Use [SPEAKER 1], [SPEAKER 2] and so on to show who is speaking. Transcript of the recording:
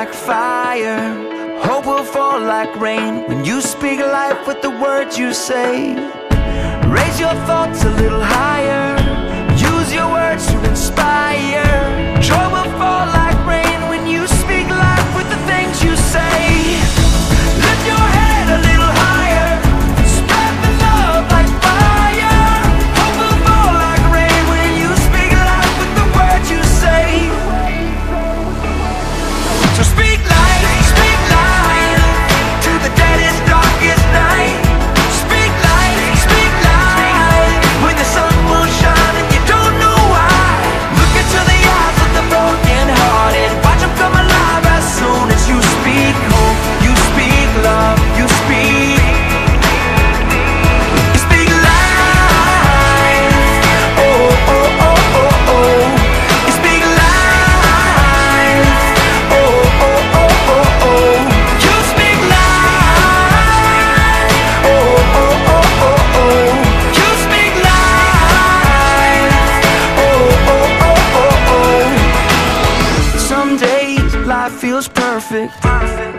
[SPEAKER 1] Like fire. Hope will fall like rain when you speak life with the words you say. Raise your thoughts a little higher. Use your words to inspire. Feels perfect.